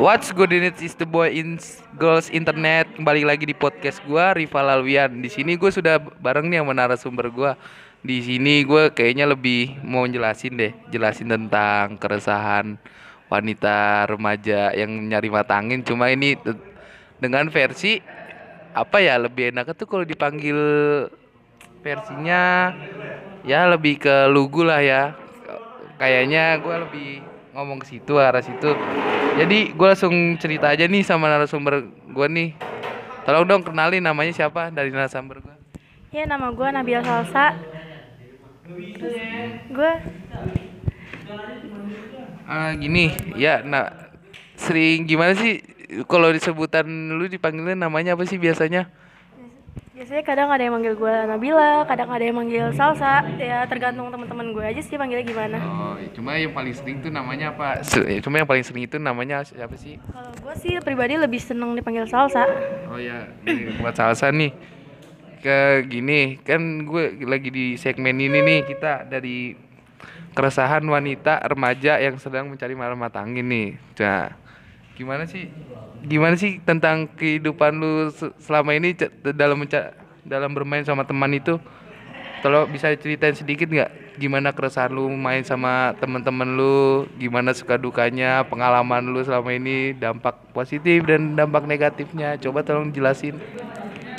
What's good in it is the boy in girls internet kembali lagi di podcast gua Rival Alwian. Di sini gue sudah bareng nih sama narasumber gua. Di sini gue kayaknya lebih mau jelasin deh, jelasin tentang keresahan wanita remaja yang nyari matangin. Cuma ini dengan versi apa ya lebih enak tuh kalau dipanggil versinya ya lebih ke lugu lah ya. Kayaknya gue lebih ngomong ke situ arah situ. Jadi gue langsung cerita aja nih sama narasumber gue nih. Tolong dong kenalin namanya siapa dari narasumber gue. Ya nama gue Nabila Salsa. Gue Ah gini, ya nah sering gimana sih kalau disebutan lu dipanggilnya namanya apa sih biasanya? Biasanya kadang ada yang manggil gue Nabila, kadang ada yang manggil Salsa. Ya tergantung teman-teman gue aja sih panggilnya gimana. Oh, cuma yang paling sering tuh namanya apa? Se- Cuma yang paling sering itu namanya siapa sih? Kalau gue sih pribadi lebih seneng dipanggil Salsa. Oh ya, buat salsa nih. Ke gini, kan gue lagi di segmen ini nih kita dari keresahan wanita remaja yang sedang mencari rumah tangga nih. Nah, gimana sih? Gimana sih tentang kehidupan lu se- selama ini dalam dalam bermain sama teman itu? Kalau bisa ceritain sedikit nggak gimana keresahan lu main sama teman-teman lu, gimana suka dukanya, pengalaman lu selama ini, dampak positif dan dampak negatifnya. Coba tolong jelasin.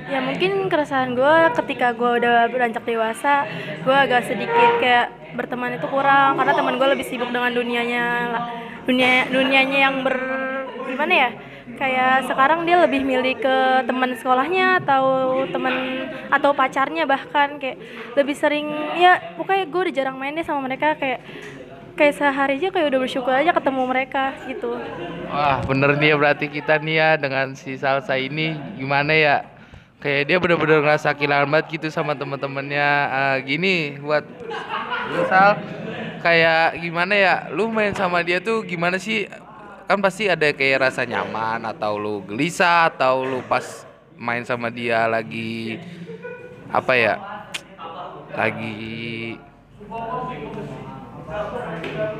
Ya mungkin keresahan gue ketika gue udah beranjak dewasa, gue agak sedikit kayak berteman itu kurang karena teman gue lebih sibuk dengan dunianya, dunia dunianya yang ber gimana ya? Kayak sekarang dia lebih milih ke teman sekolahnya atau teman atau pacarnya bahkan kayak lebih sering ya pokoknya gue udah jarang main deh sama mereka kayak kayak sehari aja kayak udah bersyukur aja ketemu mereka gitu. Wah, bener nih ya berarti kita nih ya dengan si Salsa ini gimana ya? Kayak dia bener-bener ngerasa kehilangan banget gitu sama temen-temennya. Ah, gini buat lu Sal, kayak gimana ya? Lu main sama dia tuh gimana sih? Kan pasti ada kayak rasa nyaman atau lu gelisah atau lu pas main sama dia lagi apa ya? Lagi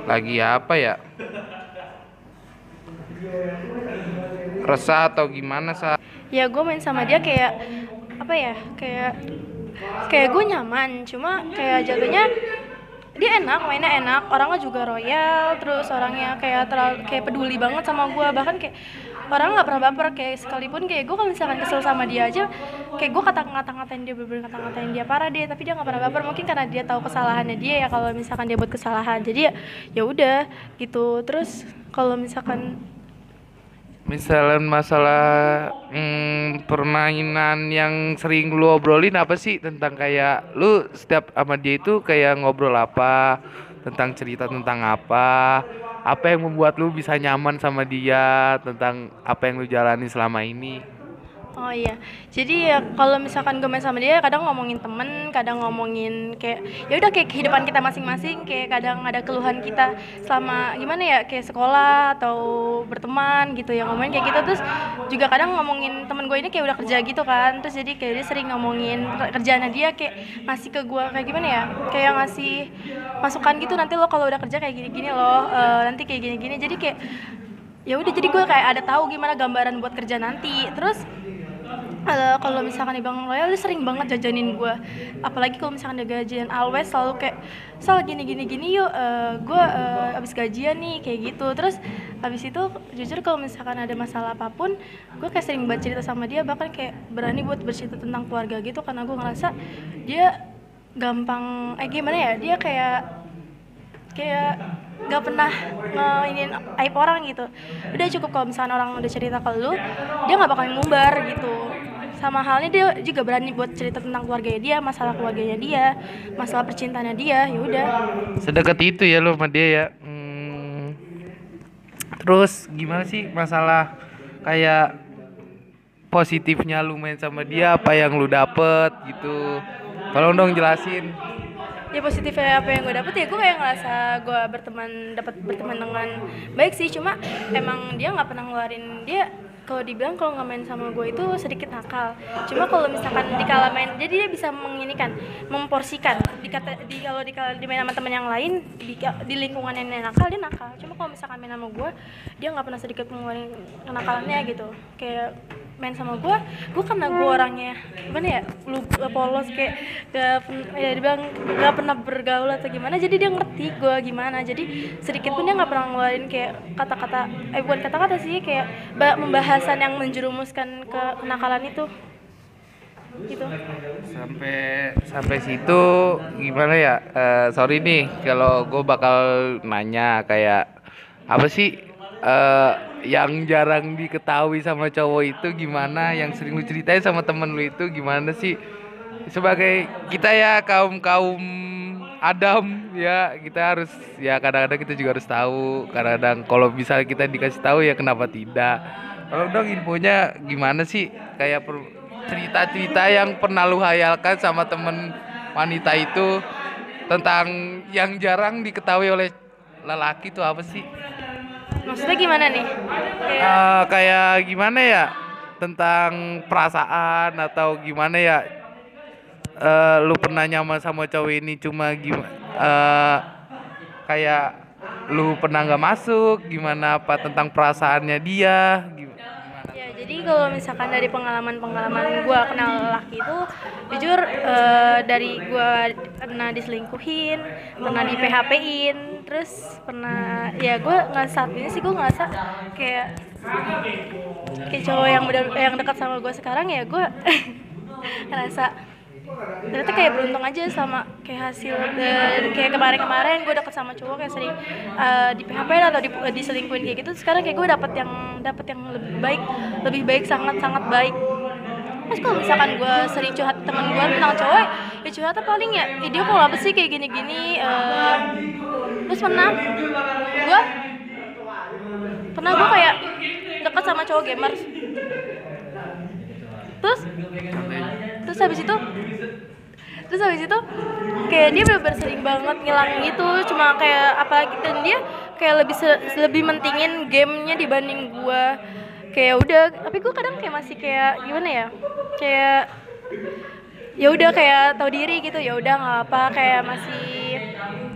lagi apa ya? resah atau gimana sa ya gue main sama dia kayak apa ya kayak kayak gue nyaman cuma kayak jatuhnya dia enak mainnya enak. Orangnya juga royal terus orangnya kayak terlalu kayak peduli banget sama gue bahkan kayak orang nggak pernah baper kayak sekalipun kayak gue kalau misalkan kesel sama dia aja kayak gue kata ngata-ngatain dia bener ngata-ngatain dia parah deh tapi dia nggak pernah baper mungkin karena dia tahu kesalahannya dia ya kalau misalkan dia buat kesalahan. Jadi ya ya udah gitu. Terus kalau misalkan misalnya masalah hmm, permainan yang sering lu obrolin apa sih? Tentang kayak lu setiap sama dia itu kayak ngobrol apa? Tentang cerita tentang apa? Apa yang membuat lu bisa nyaman sama dia? Tentang apa yang lu jalani selama ini Oh iya, jadi ya kalau misalkan gue main sama dia, kadang ngomongin temen, kadang ngomongin kayak ya udah kayak kehidupan kita masing-masing, kayak kadang ada keluhan kita selama gimana ya, kayak sekolah atau berteman gitu ya ngomongin kayak gitu. Terus juga kadang ngomongin temen gue ini kayak udah kerja gitu kan, terus jadi kayak dia sering ngomongin kerjaannya dia kayak ngasih ke gue kayak gimana ya, kayak ngasih masukan gitu nanti lo kalau udah kerja kayak gini-gini loh, eh, nanti kayak gini-gini, jadi kayak ya udah jadi gue kayak ada tahu gimana gambaran buat kerja nanti. Terus eh, kalau misalkan di Bang Royal dia sering banget jajanin gue apalagi kalau misalkan dia gajian always selalu kayak sal gini gini gini yuk eh, gue eh, abis gajian nih kayak gitu. Terus abis itu jujur kalau misalkan ada masalah apa pun gue kayak sering buat cerita sama dia bahkan kayak berani buat bercerita tentang keluarga gitu karena gue ngerasa dia gampang eh gimana ya dia kayak kayak nggak pernah ngeinin aib orang gitu. Udah cukup kalau misalnya orang udah cerita ke lu dia nggak bakal ngumbar gitu sama halnya dia juga berani buat cerita tentang keluarganya dia masalah keluarganya dia masalah percintaannya dia ya udah. Sedekat itu ya lu sama dia ya. Hmm, terus gimana sih masalah kayak positifnya lu main sama dia apa yang lu dapet gitu? Tolong dong jelasin. Ya positifnya apa yang gue dapet ya gue kayak ngerasa gue berteman dapat berteman dengan baik sih. Cuma emang dia nggak pernah ngeluarin dia kalau dibilang kalau nggak main sama gue itu sedikit nakal. Cuma kalau misalkan di kala main jadi dia bisa menginikan memporsikan. Dikata di kalau di kala di main sama teman yang lain di, di lingkungan yang nakal dia nakal. Cuma kalau misalkan main sama gue dia nggak pernah sedikit mengeluarkan kenakalannya gitu. Kayak main sama gue gue karena gue orangnya gimana ya lu polos kayak gak ya dibilang gak pernah bergaul atau gimana jadi dia ngerti gue gimana. Jadi sedikit pun dia nggak pernah ngeluarin kayak kata-kata eh bukan kata-kata sih kayak ba- pembahasan yang menjerumuskan ke kenakalan itu. Gitu. Sampai sampai situ gimana ya Eh, sorry nih kalau gue bakal nanya kayak apa sih eh, yang jarang diketahui sama cowok itu gimana yang sering lu ceritain sama temen lu itu gimana sih? Sebagai kita ya kaum kaum Adam ya kita harus ya kadang-kadang kita juga harus tahu. Kadang-kadang kalau bisa kita dikasih tahu ya kenapa tidak? Kalau dong infonya gimana sih? Kayak cerita-cerita yang pernah lu hayalkan sama temen wanita itu tentang yang jarang diketahui oleh lelaki itu apa sih? Maksudnya gimana nih? Kayak Eh, kayak gimana ya? Tentang perasaan atau gimana ya? Eh, lu pernah nyaman sama cowok ini cuma gimana kayak lu pernah nggak masuk? Gimana apa tentang perasaannya dia jadi kalau misalkan dari pengalaman-pengalaman gue kenal lelaki itu, jujur eh, dari gue pernah diselingkuhin, pernah di PHP-in, terus pernah ya gue nggak saat ini sih gue ngerasa kayak kayak cowok yang udah yang dekat sama gue sekarang ya gue ngerasa ternyata kayak beruntung aja sama kayak hasil dan kayak kemarin-kemarin gue deket sama cowok kayak sering eh, di PHP atau di, diselingkuhin kayak gitu sekarang kayak gue dapet yang dapet yang lebih baik lebih baik sangat sangat baik. Terus kalau misalkan gue sering curhat teman gue tentang cowok ya curhatnya paling ya "Ih, dia kalau apa sih kayak gini-gini eh, terus pernah gue pernah gue kayak deket sama cowok gamers. Terus terus habis itu terus habis itu kayak dia bener-bener sering banget ngilang gitu. Cuma kayak apalagi dan dia kayak lebih lebih mentingin gamenya dibanding gua. Kayak udah tapi gua kadang kayak masih kayak gimana ya kayak ya udah kayak tahu diri gitu. Ya udah nggak apa kayak masih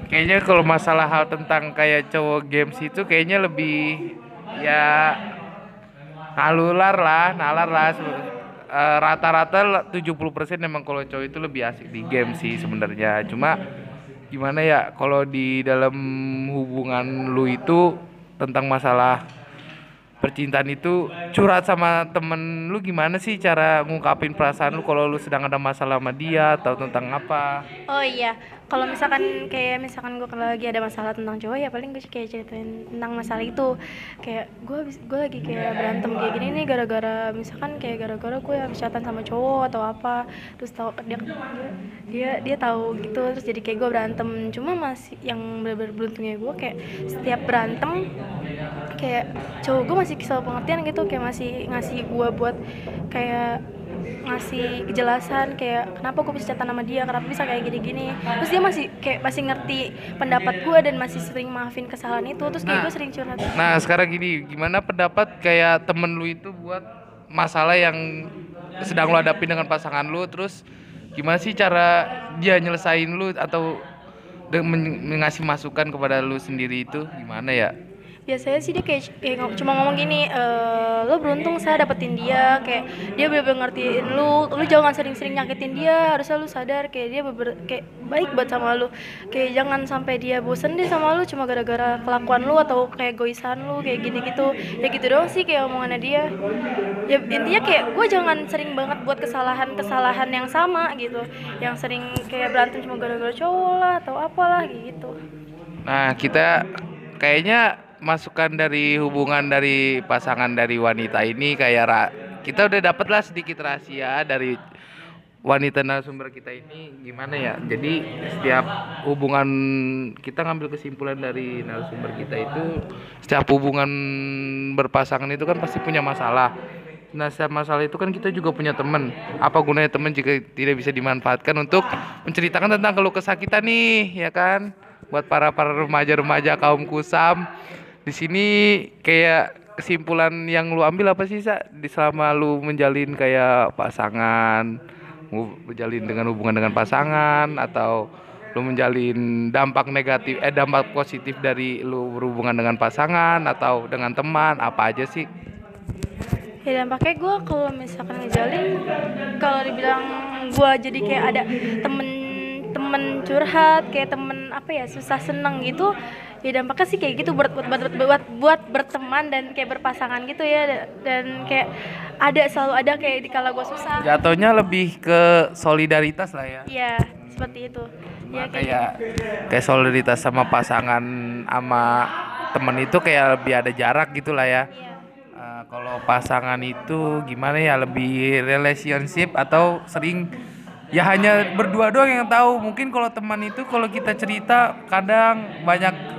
kayaknya kalau masalah hal tentang kayak cowok games itu kayaknya lebih ya nalular lah nalar lah eh, rata-rata la- 70% memang kalau cowok itu lebih asik di game sih sebenarnya. Cuma gimana ya kalau di dalam hubungan lu itu tentang masalah percintaan itu curhat sama temen lu gimana sih cara ngungkapin perasaan lu kalau lu sedang ada masalah sama dia atau tentang apa Oh iya, kalau misalkan kayak misalkan gue lagi ada masalah tentang cowok ya paling gue kayak ceritain tentang masalah itu. Kayak gue gue lagi kayak berantem kayak gini nih gara-gara misalkan kayak gara-gara gue habis chatan sama cowok atau apa, terus tahu dia dia dia tahu gitu terus jadi kayak gue berantem. Cuma masih yang bener-bener beruntungnya gue kayak setiap berantem kayak cowok gue masih kisah pengertian gitu kayak masih ngasih gue buat kayak ngasih kejelasan kayak kenapa gue bisa chatan sama dia kenapa bisa kayak gini-gini terus dia masih kayak masih ngerti pendapat gue dan masih sering maafin kesalahan itu terus kayak Nah. gue sering curhat Nah sekarang gini, gimana pendapat kayak temen lu itu buat masalah yang sedang lu hadapi dengan pasangan lu, terus gimana sih cara dia nyelesain lu atau ngasih masukan kepada lu sendiri itu gimana ya? Biasanya sih dia kayak, kayak cuma ngomong gini "Eh, lo beruntung saya dapetin dia. Kayak dia bener-bener ngertiin lu lu jangan sering-sering nyakitin dia harusnya lu sadar kayak dia bener kayak baik banget sama lu. Kayak jangan sampai dia bosen deh sama lu cuma gara-gara kelakuan lu atau kayak goisan lu kayak gini gitu ya gitu doang sih kayak omongannya dia. Ya intinya kayak gue jangan sering banget buat kesalahan-kesalahan yang sama gitu. Yang sering kayak berantem cuma gara-gara cowok lah atau apalah gitu. Nah kita kayaknya masukan dari hubungan dari pasangan dari wanita ini kayak ra- kita udah dapet lah sedikit rahasia dari wanita narasumber kita ini gimana ya? Jadi setiap hubungan kita ngambil kesimpulan dari narasumber kita itu setiap hubungan berpasangan itu kan pasti punya masalah. Nah setiap masalah itu kan kita juga punya teman. Apa gunanya teman jika tidak bisa dimanfaatkan untuk menceritakan tentang keluh kesah kita nih ya kan? Buat para para remaja-remaja kaum kusam di sini kayak kesimpulan yang lu ambil apa sih sa? Di selama lu menjalin kayak pasangan menjalin dengan hubungan dengan pasangan atau lu menjalin dampak negatif eh dampak positif dari lu berhubungan dengan pasangan atau dengan teman apa aja sih? Ya dampaknya gue kalau misalkan ngejalin kalau dibilang gue jadi kayak ada temen temen curhat kayak temen apa ya susah seneng gitu ya dampaknya sih kayak gitu buat buat buat, buat, buat berteman dan kayak berpasangan gitu ya dan kayak ada selalu ada kayak di kala gue susah. Jatuhnya lebih ke solidaritas lah ya. Iya seperti itu. Ya kayak kayak kayak solidaritas sama pasangan sama temen itu kayak lebih ada jarak gitu lah ya. Iya. Eh, kalau pasangan itu gimana ya lebih relationship atau sering ya hanya berdua doang yang tahu. Mungkin kalau teman itu kalau kita cerita kadang banyak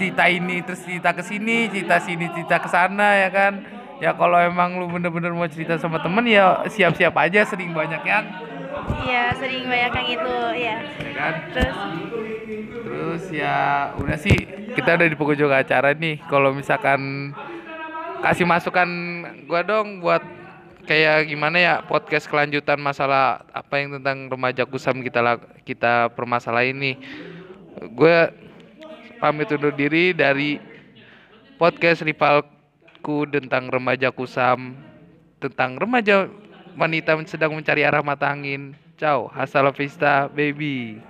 cerita ini terus cerita ke sini cerita sini cerita ke sana ya kan? Ya kalau emang lu bener-bener mau cerita sama temen ya siap-siap aja sering banyak yang. Iya sering banyak yang itu ya ya kan? Terus? Terus ya udah sih kita udah di penghujung acara nih. Kalau misalkan kasih masukan gua dong buat kayak gimana ya podcast kelanjutan masalah apa yang tentang remaja kusam kita kita permasalahin nih. Gue pamit undur diri dari podcast rivalku tentang remaja kusam tentang remaja wanita sedang mencari arah mata angin. Ciao, hasta la vista, baby.